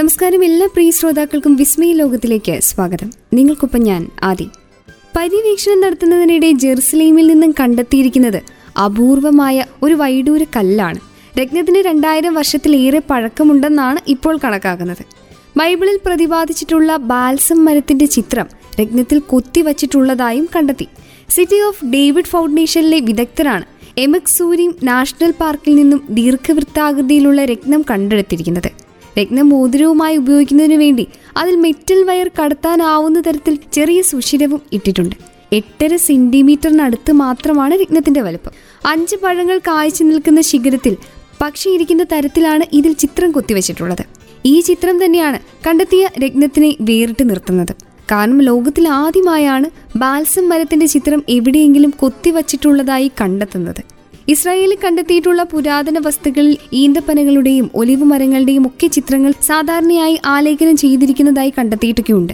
നമസ്കാരം. എല്ലാ പ്രിയ ശ്രോതാക്കൾക്കും വിസ്മയ ലോകത്തിലേക്ക് സ്വാഗതം. നിങ്ങൾക്കൊപ്പം ഞാൻ ആദി. പര്യവേക്ഷണം നടത്തുന്നതിനിടെ ജെറുസലേമിൽ നിന്നും കണ്ടെത്തിയിരിക്കുന്നത് അപൂർവമായ ഒരു വൈഡൂര കല്ലാണ്. രത്നത്തിന് രണ്ടായിരം വർഷത്തിലേറെ പഴക്കമുണ്ടെന്നാണ് ഇപ്പോൾ കണക്കാക്കുന്നത്. ബൈബിളിൽ പ്രതിപാദിച്ചിട്ടുള്ള ബാൽസം മരത്തിന്റെ ചിത്രം രത്നത്തിൽ കൊത്തിവച്ചിട്ടുള്ളതായും കണ്ടെത്തി. സിറ്റി ഓഫ് ഡേവിഡ് ഫൗണ്ടേഷനിലെ വിദഗ്ധരാണ് എമക് സൂരിം നാഷണൽ പാർക്കിൽ നിന്നും ദീർഘവൃത്താകൃതിയിലുള്ള രത്നം കണ്ടെടുത്തിരിക്കുന്നത്. രത്നം മോതിരവുമായി ഉപയോഗിക്കുന്നതിനു വേണ്ടി അതിൽ മെറ്റൽ വയർ കടത്താനാവുന്ന തരത്തിൽ ചെറിയ സുഷിരവും ഇട്ടിട്ടുണ്ട്. എട്ടര സെന്റിമീറ്ററിനടുത്ത് മാത്രമാണ് രത്നത്തിന്റെ വലുപ്പം. അഞ്ച് പഴങ്ങൾ കായ്ച്ചു നിൽക്കുന്ന ശിഖരത്തിൽ പക്ഷി ഇരിക്കുന്ന തരത്തിലാണ് ഇതിൽ ചിത്രം കൊത്തിവെച്ചിട്ടുള്ളത്. ഈ ചിത്രം തന്നെയാണ് കണ്ടെത്തിയ രത്നത്തിനെ വേറിട്ട് നിർത്തുന്നത്. കാരണം ലോകത്തിൽ ആദ്യമായാണ് ബാൽസം മരത്തിന്റെ ചിത്രം എവിടെയെങ്കിലും കൊത്തിവച്ചിട്ടുള്ളതായി കണ്ടെത്തുന്നത്. ഇസ്രായേലിൽ കണ്ടെത്തിയിട്ടുള്ള പുരാതന വസ്തുക്കളിൽ ഈന്തപ്പനകളുടെയും ഒലിവ് മരങ്ങളുടെയും ഒക്കെ ചിത്രങ്ങൾ സാധാരണയായി ആലേഖനം ചെയ്തിരിക്കുന്നതായി കണ്ടെത്തിയിട്ടൊക്കെയുണ്ട്.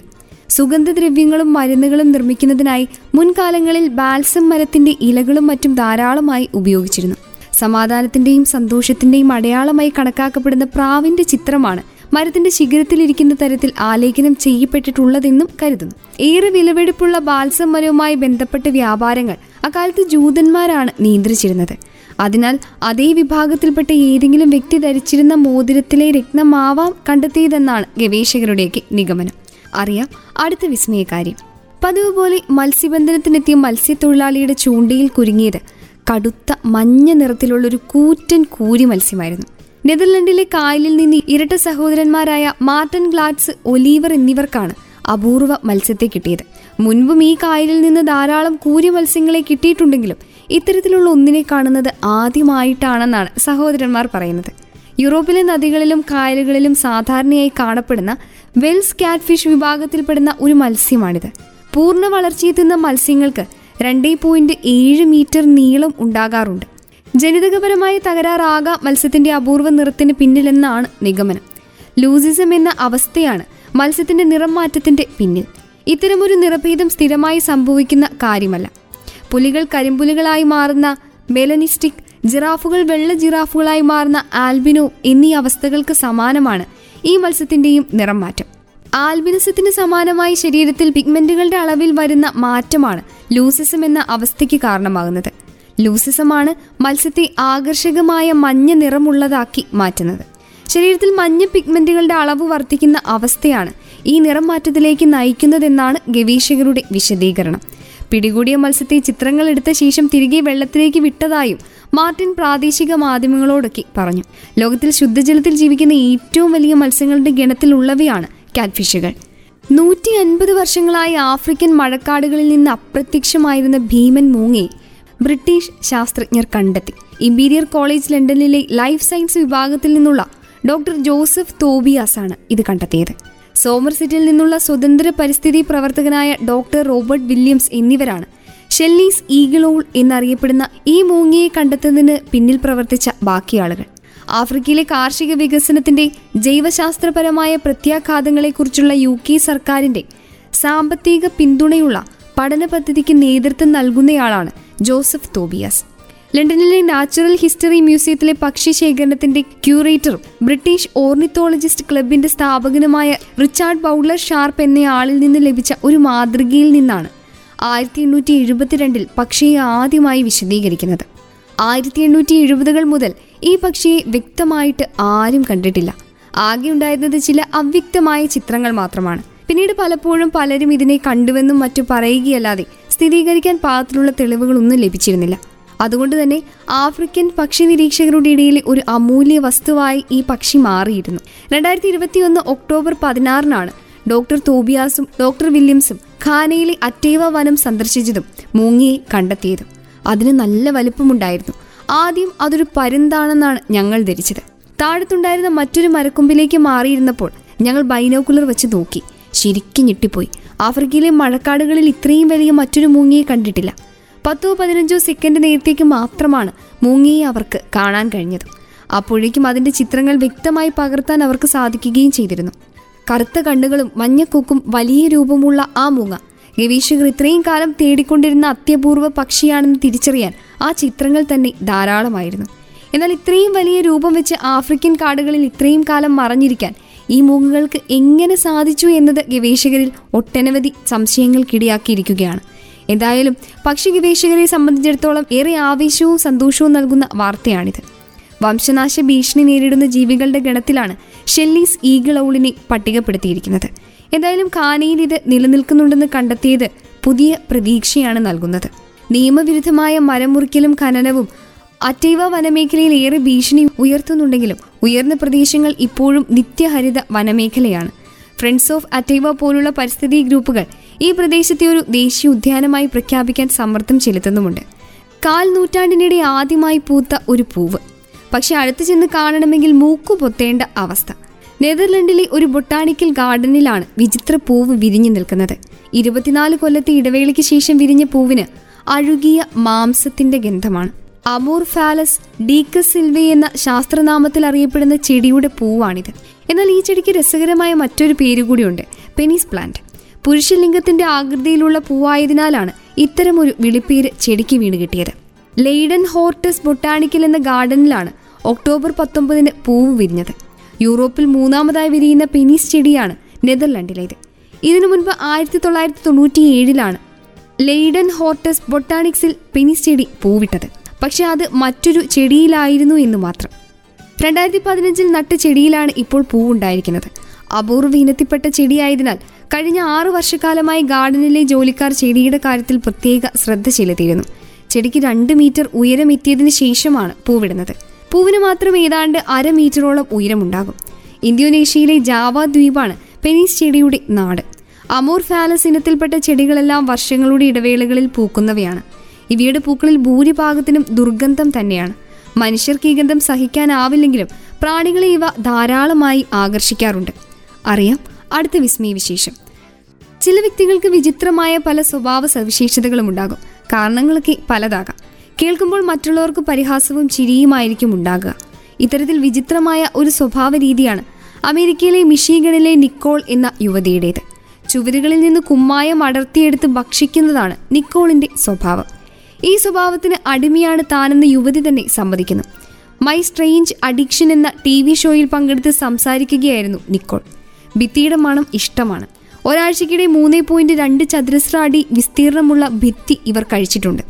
സുഗന്ധദ്രവ്യങ്ങളും മരുന്നുകളും നിർമ്മിക്കുന്നതിനായി മുൻകാലങ്ങളിൽ ബാൽസം മരത്തിന്റെ ഇലകളും മറ്റും ധാരാളമായി ഉപയോഗിച്ചിരുന്നു. സമാധാനത്തിന്റെയും സന്തോഷത്തിന്റെയും അടയാളമായി കണക്കാക്കപ്പെടുന്ന പ്രാവിന്റെ ചിത്രമാണ് മരത്തിന്റെ ശിഖരത്തിലിരിക്കുന്ന തരത്തിൽ ആലേഖനം ചെയ്യപ്പെട്ടിട്ടുള്ളതെന്നും കരുതുന്നു. ഏറെ വിലവെടുപ്പുള്ള ബാൽസം മരവുമായി ബന്ധപ്പെട്ട വ്യാപാരങ്ങൾ അക്കാലത്ത് ജൂതന്മാരാണ് നിയന്ത്രിച്ചിരുന്നത്. അതിനാൽ അതേ വിഭാഗത്തിൽപ്പെട്ട ഏതെങ്കിലും വ്യക്തി ധരിച്ചിരുന്ന മോതിരത്തിലെ രത്നമാവാം കണ്ടെത്തിയതെന്നാണ് ഗവേഷകരുടെയൊക്കെ നിഗമനം. അറിയാം അടുത്ത വിസ്മയകാര്യം പതിവ് പോലെ മത്സ്യബന്ധനത്തിനെത്തിയ മത്സ്യത്തൊഴിലാളിയുടെ ചൂണ്ടയിൽ കുരുങ്ങിയത് കടുത്ത മഞ്ഞ നിറത്തിലുള്ള ഒരു കൂറ്റൻ കൂരി മത്സ്യമായിരുന്നു നെതർലൻഡിലെ കായലിൽ നിന്ന് ഇരട്ട സഹോദരന്മാരായ മാർട്ടൻ ഗ്ലാഡ്സ് ഒലീവർ എന്നിവർക്കാണ് അപൂർവ മത്സ്യത്തെ കിട്ടിയത്. മുൻപും ഈ കായലിൽ നിന്ന് ധാരാളം കൂരി മത്സ്യങ്ങളെ കിട്ടിയിട്ടുണ്ടെങ്കിലും ഇത്തരത്തിലുള്ള ഒന്നിനെ കാണുന്നത് ആദ്യമായിട്ടാണെന്നാണ് സഹോദരന്മാർ പറയുന്നത്. യൂറോപ്പിലെ നദികളിലും കായലുകളിലും സാധാരണയായി കാണപ്പെടുന്ന വെൽസ് കാറ്റ്ഫിഷ് വിഭാഗത്തിൽപ്പെടുന്ന ഒരു മത്സ്യമാണിത്. പൂർണ വളർച്ചയെത്തുന്ന മത്സ്യങ്ങൾക്ക് രണ്ടേ പോയിന്റ് ഏഴ് മീറ്റർ നീളം ഉണ്ടാകാറുണ്ട്. ജനിതകപരമായ തകരാറാകാം മത്സ്യത്തിന്റെ അപൂർവ നിറത്തിന് പിന്നിലെന്നാണ് നിഗമനം. ലൂസിസം എന്ന അവസ്ഥയാണ് മത്സ്യത്തിന്റെ നിറം മാറ്റത്തിന്റെ പിന്നിൽ. ഇത്തരമൊരു നിറഭേദം സ്ഥിരമായി സംഭവിക്കുന്ന കാര്യമല്ല. പുലികൾ കരിമ്പുലികളായി മാറുന്ന മെലനിസ്റ്റിക് ജിറാഫുകൾ വെള്ള ജിറാഫുകളായി മാറുന്ന ആൽബിനോ എന്നീ അവസ്ഥകൾക്ക് സമാനമാണ് ഈ മത്സ്യത്തിന്റെയും നിറം മാറ്റം ആൽബിനിസത്തിന് സമാനമായി ശരീരത്തിൽ പിഗ്മെന്റുകളുടെ അളവിൽ വരുന്ന മാറ്റമാണ് ലൂസിസം എന്ന അവസ്ഥയ്ക്ക് കാരണമാകുന്നത്. ലൂസിസമാണ് മത്സ്യത്തെ ആകർഷകമായ മഞ്ഞ നിറമുള്ളതാക്കി മാറ്റുന്നത്. ശരീരത്തിൽ മഞ്ഞ പിഗ്മെന്റുകളുടെ അളവ് വർദ്ധിക്കുന്ന അവസ്ഥയാണ് ഈ നിറം മാറ്റത്തിലേക്ക് നയിക്കുന്നതെന്നാണ് ഗവേഷകരുടെ വിശദീകരണം. പിടികൂടിയ മത്സ്യത്തെ ചിത്രങ്ങൾ എടുത്ത ശേഷം തിരികെ വെള്ളത്തിലേക്ക് വിട്ടതായും മാർട്ടിൻ പ്രാദേശിക മാധ്യമങ്ങളോടൊക്കെ പറഞ്ഞു. ലോകത്തിൽ ശുദ്ധജലത്തിൽ ജീവിക്കുന്ന ഏറ്റവും വലിയ മത്സ്യങ്ങളുടെ ഗണത്തിലുള്ളവയാണ് കാറ്റ്ഫിഷുകൾ നൂറ്റി അൻപത് വർഷങ്ങളായി ആഫ്രിക്കൻ മഴക്കാടുകളിൽ നിന്ന് അപ്രത്യക്ഷമായിരുന്ന ഭീമൻ മൂങ്ങയെ ബ്രിട്ടീഷ് ശാസ്ത്രജ്ഞർ കണ്ടെത്തി. ഇമ്പീരിയർ കോളേജ് ലണ്ടനിലെ ലൈഫ് സയൻസ് വിഭാഗത്തിൽ നിന്നുള്ള ഡോക്ടർ ജോസഫ് തോബിയാസ് ആണ് ഇത് കണ്ടെത്തിയത്. സോമർസെറ്റിൽ നിന്നുള്ള സ്വതന്ത്ര പരിസ്ഥിതി പ്രവർത്തകനായ ഡോക്ടർ റോബർട്ട് വില്യംസ് എന്നിവരാണ് ഷെല്ലീസ് ഈഗിളോൾ എന്നറിയപ്പെടുന്ന ഈ മൂങ്ങിയെ കണ്ടെത്തുന്നതിന് പിന്നിൽ പ്രവർത്തിച്ച ബാക്കി ആളുകൾ. ആഫ്രിക്കയിലെ കാർഷിക വികസനത്തിന്റെ ജൈവശാസ്ത്രപരമായ പ്രത്യാഘാതങ്ങളെക്കുറിച്ചുള്ള യു കെ സർക്കാരിന്റെ സാമ്പത്തിക പിന്തുണയുള്ള പഠന പദ്ധതിക്ക് നേതൃത്വം നൽകുന്നയാളാണ് ജോസഫ് തോബിയാസ്. ലണ്ടനിലെ നാച്ചുറൽ ഹിസ്റ്ററി മ്യൂസിയത്തിലെ പക്ഷി ശേഖരണത്തിന്റെ ക്യൂറേറ്ററും ബ്രിട്ടീഷ് ഓർണിത്തോളജിസ്റ്റ് ക്ലബിന്റെ സ്ഥാപകനുമായ റിച്ചാർഡ് ബൗളർ ഷാർപ്പ് എന്നയാളിൽ നിന്ന് ലഭിച്ച ഒരു മാതൃകയിൽ നിന്നാണ് ആയിരത്തി എണ്ണൂറ്റി എഴുപത്തിരണ്ടിൽ പക്ഷിയെ ആദ്യമായി വിശദീകരിക്കുന്നത്. ആയിരത്തി എണ്ണൂറ്റി എഴുപതുകൾ മുതൽ ഈ പക്ഷിയെ വ്യക്തമായിട്ട് ആരും കണ്ടിട്ടില്ല. ആകെ ഉണ്ടായിരുന്നത് ചില അവ്യക്തമായ ചിത്രങ്ങൾ മാത്രമാണ്. പിന്നീട് പലപ്പോഴും പലരും ഇതിനെ കണ്ടുവെന്നും മറ്റു പറയുകയല്ലാതെ സ്ഥിരീകരിക്കാൻ പാകത്തിലുള്ള തെളിവുകളൊന്നും ലഭിച്ചിരുന്നില്ല. അതുകൊണ്ട് തന്നെ ആഫ്രിക്കൻ പക്ഷി നിരീക്ഷകരുടെ ഇടയിൽ ഒരു അമൂല്യ വസ്തുവായി ഈ പക്ഷി മാറിയിരുന്നു. രണ്ടായിരത്തി ഇരുപത്തിയൊന്ന് ഒക്ടോബർ പതിനാറിനാണ് ഡോക്ടർ തോബിയാസും ഡോക്ടർ വില്യംസും ഖാനയിലെ അറ്റേവ വനം സന്ദർശിച്ചതും മൂങ്ങിയെ കണ്ടെത്തിയതും. അതിന് നല്ല വലുപ്പമുണ്ടായിരുന്നു. ആദ്യം അതൊരു പരുന്താണെന്നാണ് ഞങ്ങൾ ധരിച്ചത്. താഴത്തുണ്ടായിരുന്ന മറ്റൊരു മരക്കൊമ്പിലേക്ക് മാറിയിരുന്നപ്പോൾ ഞങ്ങൾ ബൈനോക്കുലർ വെച്ച് നോക്കി. ശരിക്കും ഞെട്ടിപ്പോയി. ആഫ്രിക്കയിലെ മഴക്കാടുകളിൽ ഇത്രയും വലിയ മറ്റൊരു മൂങ്ങിയെ കണ്ടിട്ടില്ല. പത്തോ പതിനഞ്ചോ സെക്കൻഡ് നേരത്തേക്ക് മാത്രമാണ് മൂങ്ങിയെ അവർക്ക് കാണാൻ കഴിഞ്ഞത്. അപ്പോഴേക്കും അതിന്റെ ചിത്രങ്ങൾ വ്യക്തമായി പകർത്താൻ അവർക്ക് സാധിക്കുകയും ചെയ്തിരുന്നു. കറുത്ത കണ്ണുകളും മഞ്ഞക്കൊക്കും വലിയ രൂപമുള്ള ആ മൂങ്ങ. ഗവേഷകർ ഇത്രയും കാലം തേടിക്കൊണ്ടിരുന്ന അത്യപൂർവ പക്ഷിയാണെന്ന് തിരിച്ചറിയാൻ ആ ചിത്രങ്ങൾ തന്നെ ധാരാളമായിരുന്നു. എന്നാൽ ഇത്രയും വലിയ രൂപം വെച്ച് ആഫ്രിക്കൻ കാടുകളിൽ ഇത്രയും കാലം മറഞ്ഞിരിക്കാൻ ഈ മൂങ്ങകൾക്ക് എങ്ങനെ സാധിച്ചു എന്നത് ഗവേഷകരിൽ ഒട്ടനവധി സംശയങ്ങൾക്കിടയാക്കിയിരിക്കുകയാണ്. എന്തായാലും പക്ഷി ഗവേഷകരെ സംബന്ധിച്ചിടത്തോളം ഏറെ ആവേശവും സന്തോഷവും നൽകുന്ന വാർത്തയാണിത്. വംശനാശ ഭീഷണി നേരിടുന്ന ജീവികളുടെ ഗണത്തിലാണ് ഷെല്ലീസ് ഈഗിൾ ഔളിനെ പട്ടികപ്പെടുത്തിയിരിക്കുന്നത്. എന്തായാലും കാനയിൽ ഇത് നിലനിൽക്കുന്നുണ്ടെന്ന് കണ്ടെത്തിയത് പുതിയ പ്രതീക്ഷയാണ് നൽകുന്നത്. നിയമവിരുദ്ധമായ മരം മുറിക്കലും ഖനനവും അറ്റൈവ വനമേഖലയിൽ ഏറെ ഭീഷണി ഉയർത്തുന്നുണ്ടെങ്കിലും ഉയർന്ന പ്രദേശങ്ങൾ ഇപ്പോഴും നിത്യഹരിത വനമേഖലയാണ്. ഫ്രണ്ട്സ് ഓഫ് അറ്റൈവ പോലുള്ള പരിസ്ഥിതി ഗ്രൂപ്പുകൾ ഈ പ്രദേശത്തെ ഒരു ദേശീയ ഉദ്യാനമായി പ്രഖ്യാപിക്കാൻ സമ്മർദ്ദം ചെലുത്തുന്നുമുണ്ട്. കാൽ നൂറ്റാണ്ടിനിടെ ആദ്യമായി പൂത്ത ഒരു പൂവ്. പക്ഷെ അടുത്ത് ചെന്ന് കാണണമെങ്കിൽ മൂക്കു പൊത്തേണ്ട അവസ്ഥ. നെതർലൻഡിലെ ഒരു ബൊട്ടാണിക്കൽ ഗാർഡനിലാണ് വിചിത്ര പൂവ് വിരിഞ്ഞു നിൽക്കുന്നത്. ഇരുപത്തിനാല് കൊല്ലത്തെ ഇടവേളയ്ക്ക് ശേഷം വിരിഞ്ഞ പൂവിന് അഴുകിയ മാംസത്തിന്റെ ഗന്ധമാണ്. അമൂർ ഫാലസ് ഡീക്കസ് സിൽവി എന്ന ശാസ്ത്രനാമത്തിൽ അറിയപ്പെടുന്ന ചെടിയുടെ പൂവാണിത്. എന്നാൽ ഈ ചെടിക്ക് രസകരമായ മറ്റൊരു പേര് കൂടിയുണ്ട് പെനീസ് പ്ലാന്റ്. പുരുഷലിംഗത്തിന്റെ ആകൃതിയിലുള്ള പൂവായതിനാലാണ് ഇത്തരമൊരു വിളിപ്പേര് ചെടിക്ക് വീണ് കിട്ടിയത്. ലെയ്ഡൻ ഹോർട്ടസ് ബൊട്ടാണിക്കൽ എന്ന ഗാർഡനിലാണ് ഒക്ടോബർ പത്തൊമ്പതിന് പൂവ് വിരിഞ്ഞത്. യൂറോപ്പിൽ മൂന്നാമതായി വിരിയുന്ന പെനീസ് ചെടിയാണ് നെതർലൻഡിലേത്. ഇതിനു മുൻപ് ആയിരത്തി തൊള്ളായിരത്തി തൊണ്ണൂറ്റി ഏഴിലാണ് ലെയ്ഡൻ ഹോർട്ടസ് ബൊട്ടാണിക്സിൽ പെനീസ് ചെടി പൂവിട്ടത്. പക്ഷെ അത് മറ്റൊരു ചെടിയിലായിരുന്നു എന്ന് മാത്രം. രണ്ടായിരത്തി പതിനഞ്ചിൽ നട്ട ചെടിയിലാണ് ഇപ്പോൾ പൂവുണ്ടായിരിക്കുന്നത്. അപൂർവ ഇനത്തിൽപ്പെട്ട ചെടിയായതിനാൽ കഴിഞ്ഞ ആറു വർഷക്കാലമായി ഗാർഡനിലെ ജോലിക്കാർ ചെടിയുടെ കാര്യത്തിൽ പ്രത്യേക ശ്രദ്ധ ചെലുത്തിയിരുന്നു. ചെടിക്ക് രണ്ട് മീറ്റർ ഉയരമെത്തിയതിനു ശേഷമാണ് പൂവിടുന്നത്. പൂവിന് മാത്രം ഏതാണ്ട് അര മീറ്ററോളം ഉയരമുണ്ടാകും. ഇന്തോനേഷ്യയിലെ ജാവ ദ്വീപാണ് പെനീസ് ചെടിയുടെ നാട്. അമോർ ഫാലസ് ഇനത്തിൽപ്പെട്ട ചെടികളെല്ലാം വർഷങ്ങളുടെ ഇടവേളകളിൽ പൂക്കുന്നവയാണ്. ഇവയുടെ പൂക്കളിൽ ഭൂരിഭാഗത്തിനും ദുർഗന്ധം തന്നെയാണ്. മനുഷ്യർക്ക് ഈ ഗന്ധം സഹിക്കാനാവില്ലെങ്കിലും പ്രാണികളെ ഇവ ധാരാളമായി ആകർഷിക്കാറുണ്ട്. അറിയാം അടുത്ത വിസ്മയ വിശേഷം. ചില വ്യക്തികൾക്ക് വിചിത്രമായ പല സ്വഭാവ സവിശേഷതകളും ഉണ്ടാകും. കാരണങ്ങളൊക്കെ പലതാകാം. കേൾക്കുമ്പോൾ മറ്റുള്ളവർക്ക് പരിഹാസവും ചിരിയുമായിരിക്കും ഉണ്ടാകുക. ഇത്തരത്തിൽ വിചിത്രമായ ഒരു സ്വഭാവ രീതിയാണ് അമേരിക്കയിലെ മിഷീഗണിലെ നിക്കോൾ എന്ന യുവതിയുടേത്. ചുവരുകളിൽ നിന്ന് കുമ്മായം അടർത്തിയെടുത്ത് ഭക്ഷിക്കുന്നതാണ് നിക്കോളിന്റെ സ്വഭാവം. ഈ സ്വഭാവത്തിന് അടിമയാണ് താനെന്ന് യുവതി തന്നെ സമ്മതിക്കുന്നു. മൈ സ്ട്രെയിഞ്ച് അഡിക്ഷൻ എന്ന ടി വി ഷോയിൽ പങ്കെടുത്ത് സംസാരിക്കുകയായിരുന്നു നിക്കോൾ. ഭിത്തിയുടെ മണം ഇഷ്ടമാണ്. ഒരാഴ്ചക്കിടെ മൂന്നേ പോയിന്റ് രണ്ട് ചതുരശ്ര അടി വിസ്തീർണമുള്ള ഭിത്തി ഇവർ കഴിച്ചിട്ടുണ്ട്.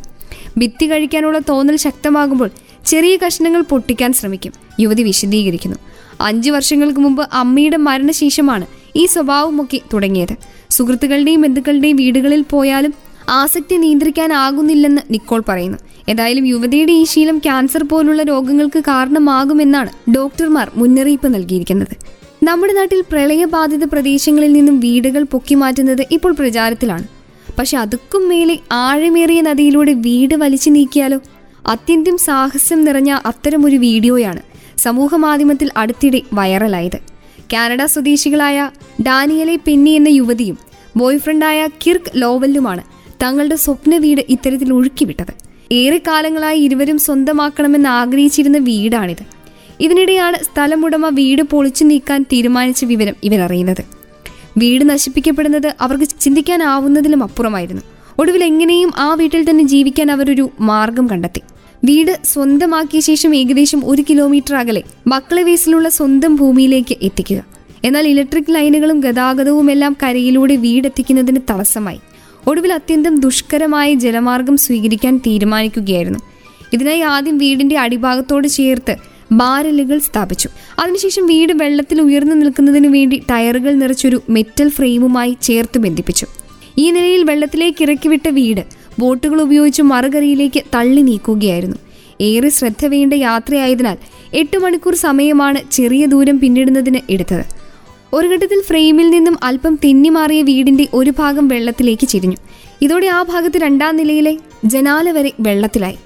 ഭിത്തി കഴിക്കാനുള്ള തോന്നൽ ശക്തമാകുമ്പോൾ ചെറിയ കഷ്ണങ്ങൾ പൊട്ടിക്കാൻ ശ്രമിക്കും. യുവതി വിശദീകരിക്കുന്നു. അഞ്ചു വർഷങ്ങൾക്ക് മുമ്പ് അമ്മയുടെ മരണശേഷമാണ് ഈ സ്വഭാവമൊക്കെ തുടങ്ങിയത്. സുഹൃത്തുക്കളുടെയും ബന്ധുക്കളുടെയും വീടുകളിൽ പോയാലും ആസക്തി നിയന്ത്രിക്കാനാകുന്നില്ലെന്ന് നിക്കോൾ പറയുന്നു. ഏതായാലും യുവതിയുടെ ഈ ശീലം ക്യാൻസർ പോലുള്ള രോഗങ്ങൾക്ക് കാരണമാകുമെന്നാണ് ഡോക്ടർമാർ മുന്നറിയിപ്പ് നൽകിയിരിക്കുന്നത്. നമ്മുടെ നാട്ടിൽ പ്രളയബാധിത പ്രദേശങ്ങളിൽ നിന്നും വീടുകൾ പൊക്കി മാറ്റുന്നത് ഇപ്പോൾ പ്രചാരത്തിലാണ്. പക്ഷെ അതുക്കും മേലെ ആഴമേറിയ നദിയിലൂടെ വീട് വലിച്ചു നീക്കിയാലോ? അത്യന്തം സാഹസം നിറഞ്ഞ അത്തരമൊരു വീഡിയോയാണ് സമൂഹ മാധ്യമത്തിൽ അടുത്തിടെ വൈറലായത്. കാനഡ സ്വദേശികളായ ഡാനിയലെ പെന്നി എന്ന യുവതിയും ബോയ്ഫ്രണ്ടായ കിർക്ക് ലോവല്ലുമാണ് തങ്ങളുടെ സ്വപ്ന വീട് ഇത്തരത്തിൽ ഒഴുക്കിവിട്ടത്. ഏറെക്കാലങ്ങളായി ഇരുവരും സ്വന്തമാക്കണമെന്ന് ആഗ്രഹിച്ചിരുന്ന വീടാണിത്. ഇതിനിടെയാണ് സ്ഥലമുടമ വീട് പൊളിച്ചു നീക്കാൻ തീരുമാനിച്ച വിവരം ഇവരറിയുന്നത്. വീട് നശിപ്പിക്കപ്പെടുന്നത് അവർക്ക് ചിന്തിക്കാനാവുന്നതിലും അപ്പുറമായിരുന്നു. ഒടുവിൽ എങ്ങനെയും ആ വീട്ടിൽ തന്നെ ജീവിക്കാൻ അവരൊരു മാർഗം കണ്ടെത്തി. വീട് സ്വന്തമാക്കിയ ശേഷം ഏകദേശം ഒരു കിലോമീറ്റർ അകലെ മക്കളെ വേസിലുള്ള സ്വന്തം ഭൂമിയിലേക്ക് എത്തിക്കുക. എന്നാൽ ഇലക്ട്രിക് ലൈനുകളും ഗതാഗതവും എല്ലാം കരയിലൂടെ വീടെത്തിക്കുന്നതിന് തടസ്സമായി. ഒടുവിൽ അത്യന്തം ദുഷ്കരമായ ജലമാർഗം സ്വീകരിക്കാൻ തീരുമാനിക്കുകയായിരുന്നു. ഇതിനായി ആദ്യം വീടിന്റെ അടിഭാഗത്തോട് ചേർത്ത് ബാരലുകൾ സ്ഥാപിച്ചു. അതിനുശേഷം വീട് വെള്ളത്തിൽ ഉയർന്നു നിൽക്കുന്നതിന് വേണ്ടി ടയറുകൾ നിറച്ചൊരു മെറ്റൽ ഫ്രെയിമുമായി ചേർത്ത് ബന്ധിപ്പിച്ചു. ഈ നിലയിൽ വെള്ളത്തിലേക്ക് ഇറക്കിവിട്ട വീട് ബോട്ടുകൾ ഉപയോഗിച്ച് മറുകരയിലേക്ക് തള്ളി നീക്കുകയായിരുന്നു. ഏറെ ശ്രദ്ധ വേണ്ട യാത്രയായതിനാൽ എട്ട് മണിക്കൂർ സമയമാണ് ചെറിയ ദൂരം പിന്നിടുന്നതിന് എടുത്തത്. ഒരു ഘട്ടത്തിൽ ഫ്രെയിമിൽ നിന്നും അല്പം തെന്നിമാറിയ വീടിന്റെ ഒരു ഭാഗം വെള്ളത്തിലേക്ക് ചിരിഞ്ഞു. ഇതോടെ ആ ഭാഗത്ത് രണ്ടാം നിലയിലെ ജനാല വരെ വെള്ളത്തിലായി.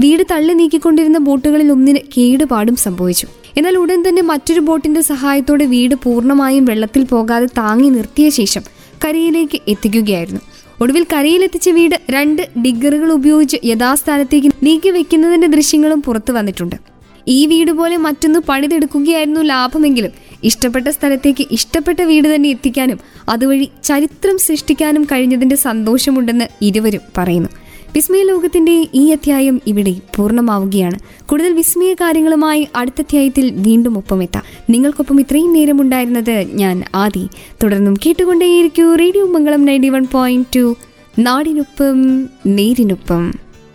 വീട് തള്ളി നീക്കിക്കൊണ്ടിരുന്ന ബോട്ടുകളിൽ ഒന്നിന് കേടുപാടും സംഭവിച്ചു. എന്നാൽ ഉടൻ തന്നെ മറ്റൊരു ബോട്ടിന്റെ സഹായത്തോടെ വീട് പൂർണമായും വെള്ളത്തിൽ പോകാതെ താങ്ങി നിർത്തിയ ശേഷം കരയിലേക്ക് എത്തിക്കുകയായിരുന്നു. ഒടുവിൽ കരയിലെത്തിച്ച വീട് രണ്ട് ഡിഗറുകൾ ഉപയോഗിച്ച് യഥാസ്ഥാനത്തേക്ക് നീക്കി വെക്കുന്നതിന്റെ ദൃശ്യങ്ങളും പുറത്തു വന്നിട്ടുണ്ട്. ഈ വീട് പോലെ മറ്റൊന്ന് പണിതെടുക്കുകയായിരുന്നു ലാഭമെങ്കിലും ഇഷ്ടപ്പെട്ട സ്ഥലത്തേക്ക് ഇഷ്ടപ്പെട്ട വീട് തന്നെ എത്തിക്കാനും അതുവഴി ചരിത്രം സൃഷ്ടിക്കാനും കഴിഞ്ഞതിന്റെ സന്തോഷമുണ്ടെന്ന് ഇരുവരും പറയുന്നു. വിസ്മയ ലോകത്തിന്റെ ഈ അധ്യായം ഇവിടെ പൂർണമാവുകയാണ്. കൂടുതൽ വിസ്മയ കാര്യങ്ങളുമായി അടുത്ത അധ്യായത്തിൽ വീണ്ടും ഒപ്പമെത്താം. നിങ്ങൾക്കൊപ്പം ഇത്രയും നേരം ഉണ്ടായിരുന്നത് ഞാൻ ആദി. തുടർന്നും കേട്ടുകൊണ്ടേയിരിക്കൂ radio Mangalam ninety one point two. നാടിനൊപ്പം നേരിനൊപ്പം.